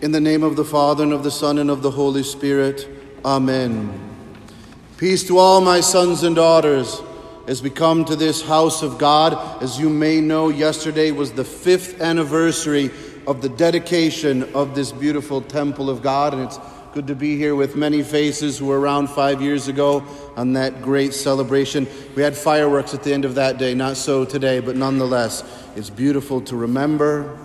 In the name of the Father, and of the Son, and of the Holy Spirit. Amen. Peace to all my sons and daughters as we come to this house of God. As you may know, yesterday was the fifth anniversary of the dedication of this beautiful temple of God, and it's good to be here with many faces who were around five years ago on that great celebration. We had fireworks at the end of that day, not so today, but nonetheless, it's beautiful to remember.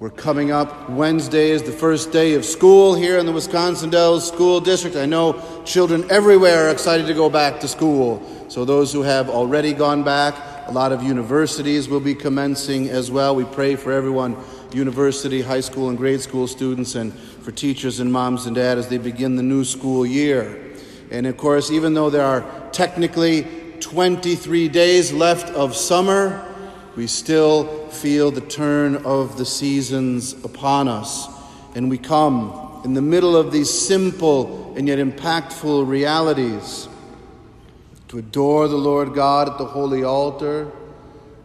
We're coming up. Wednesday is the first day of school here in the Wisconsin Dells School District. I know children everywhere are excited to go back to school. So, those who have already gone back, a lot of universities will be commencing as well. We pray for everyone university, high school, and grade school students, and for teachers and moms and dads as they begin the new school year. And of course, even though there are technically 23 days left of summer, we still feel the turn of the seasons upon us. And we come in the middle of these simple and yet impactful realities to adore the Lord God at the holy altar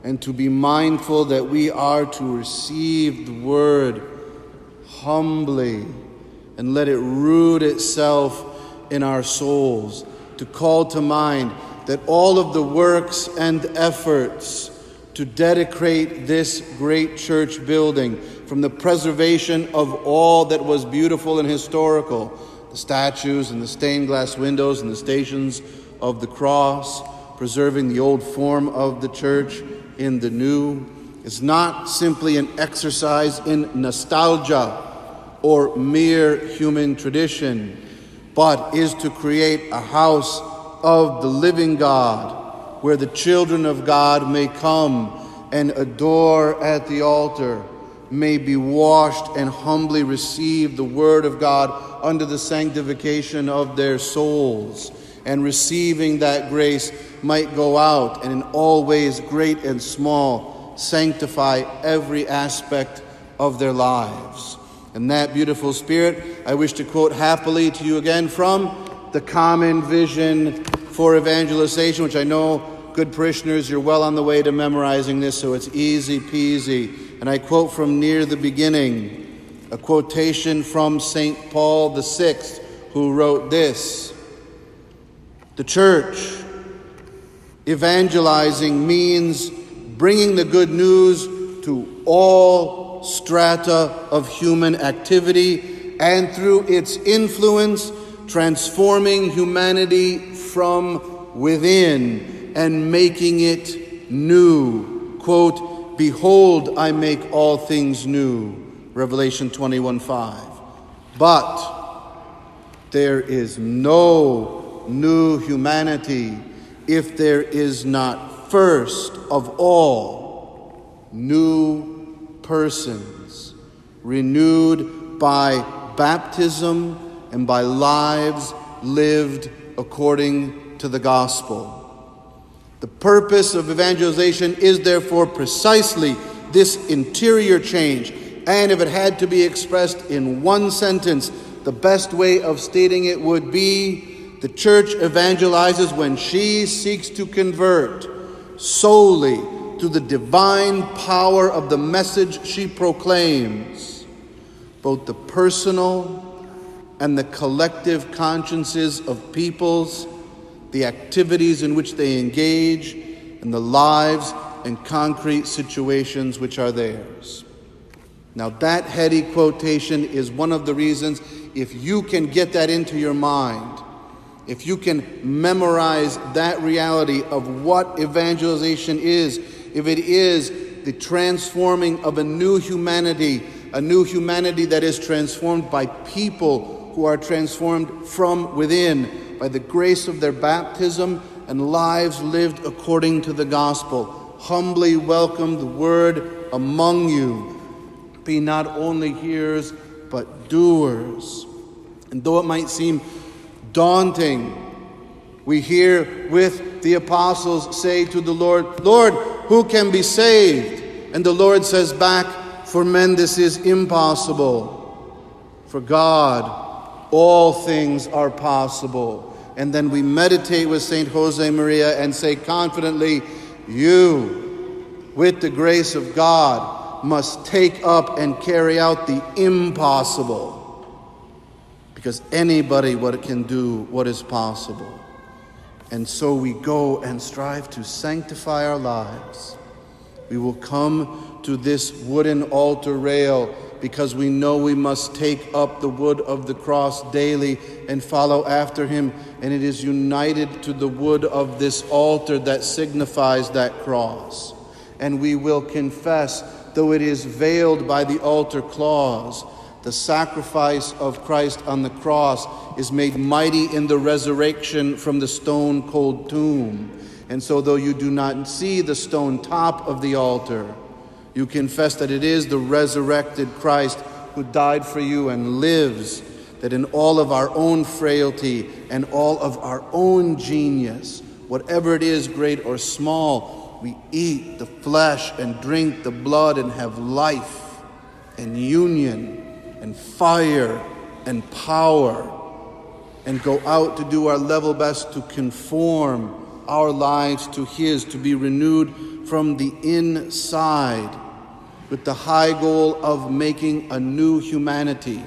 and to be mindful that we are to receive the word humbly and let it root itself in our souls, to call to mind that all of the works and efforts to dedicate this great church building from the preservation of all that was beautiful and historical the statues and the stained glass windows and the stations of the cross, preserving the old form of the church in the new. Is not simply an exercise in nostalgia or mere human tradition, but is to create a house of the living God where the children of God may come and adore at the altar, may be washed and humbly receive the word of God under the sanctification of their souls and receiving that grace might go out and in all ways, great and small, sanctify every aspect of their lives. And that beautiful spirit, I wish to quote happily to you again from the Common Vision for Evangelization, which I know, good parishioners, you're well on the way to memorizing this, so it's easy peasy. And I quote from near the beginning, a quotation from St. Paul VI, who wrote this The church Evangelizing means bringing the good news to all strata of human activity and through its influence, transforming humanity from within and making it new. Quote, Behold, I make all things new. Revelation 21 5. But there is no new humanity if there is not first of all new persons renewed by baptism and by lives lived according to the gospel. The purpose of evangelization is therefore precisely this interior change. And if it had to be expressed in one sentence, the best way of stating it would be the church evangelizes when she seeks to convert solely through the divine power of the message she proclaims, both the personal and the collective consciences of peoples, the activities in which they engage, and the lives and concrete situations which are theirs. Now, that heady quotation is one of the reasons, if you can get that into your mind, if you can memorize that reality of what evangelization is, if it is the transforming of a new humanity, a new humanity that is transformed by people who are transformed from within by the grace of their baptism and lives lived according to the gospel. Humbly welcome the word among you. Be not only hearers, but doers. And though it might seem daunting. We hear with the apostles say to the Lord, Lord, who can be saved? And the Lord says back, For men this is impossible. For God, all things are possible. And then we meditate with St. Jose Maria and say confidently, You, with the grace of God, must take up and carry out the impossible. Because anybody what can do what is possible. And so we go and strive to sanctify our lives. We will come to this wooden altar rail because we know we must take up the wood of the cross daily and follow after him. And it is united to the wood of this altar that signifies that cross. And we will confess, though it is veiled by the altar clause, the sacrifice of Christ on the cross is made mighty in the resurrection from the stone cold tomb. And so, though you do not see the stone top of the altar, you confess that it is the resurrected Christ who died for you and lives, that in all of our own frailty and all of our own genius, whatever it is, great or small, we eat the flesh and drink the blood and have life and union and fire and power and go out to do our level best to conform our lives to His, to be renewed from the inside with the high goal of making a new humanity.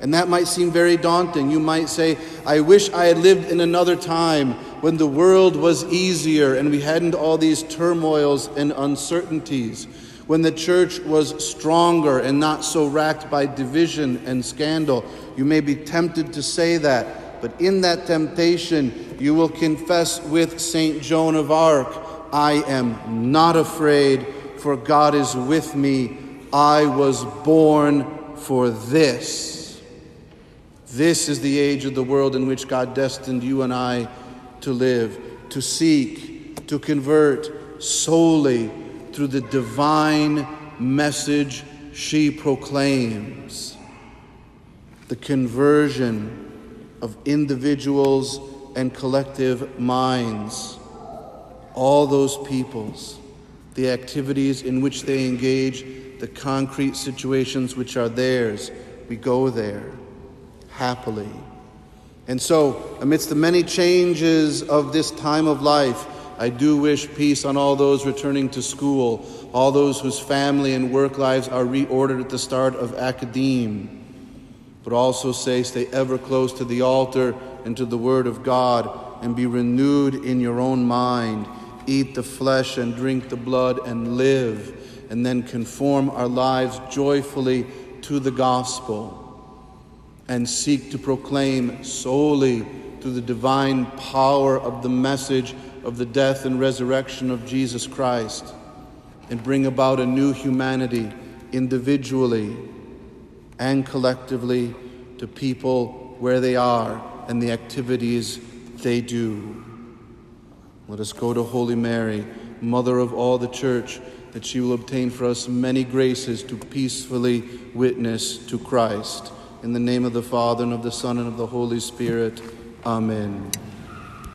And that might seem very daunting. You might say, I wish I had lived in another time when the world was easier and we hadn't all these turmoils and uncertainties when the church was stronger and not so racked by division and scandal. You may be tempted to say that, but in that temptation, you will confess with St. Joan of Arc I am not afraid, for God is with me. I was born for this. This is the age of the world in which God destined you and I to live, to seek, to convert solely through the divine message she proclaims the conversion of individuals and collective minds, all those peoples, the activities in which they engage, the concrete situations which are theirs. We go there happily. And so, amidst the many changes of this time of life, I do wish peace on all those returning to school, all those whose family and work lives are reordered at the start of academe. But also say, stay ever close to the altar and to the Word of God, and be renewed in your own mind. Eat the flesh and drink the blood and live, and then conform our lives joyfully to the gospel and seek to proclaim solely through the divine power of the message of the death and resurrection of Jesus Christ and bring about a new humanity individually and collectively to people where they are and the activities they do. Let us go to Holy Mary, Mother of all the Church, that she will obtain for us many graces to peacefully witness to Christ. In the name of the Father, and of the Son, and of the Holy Spirit. Amen.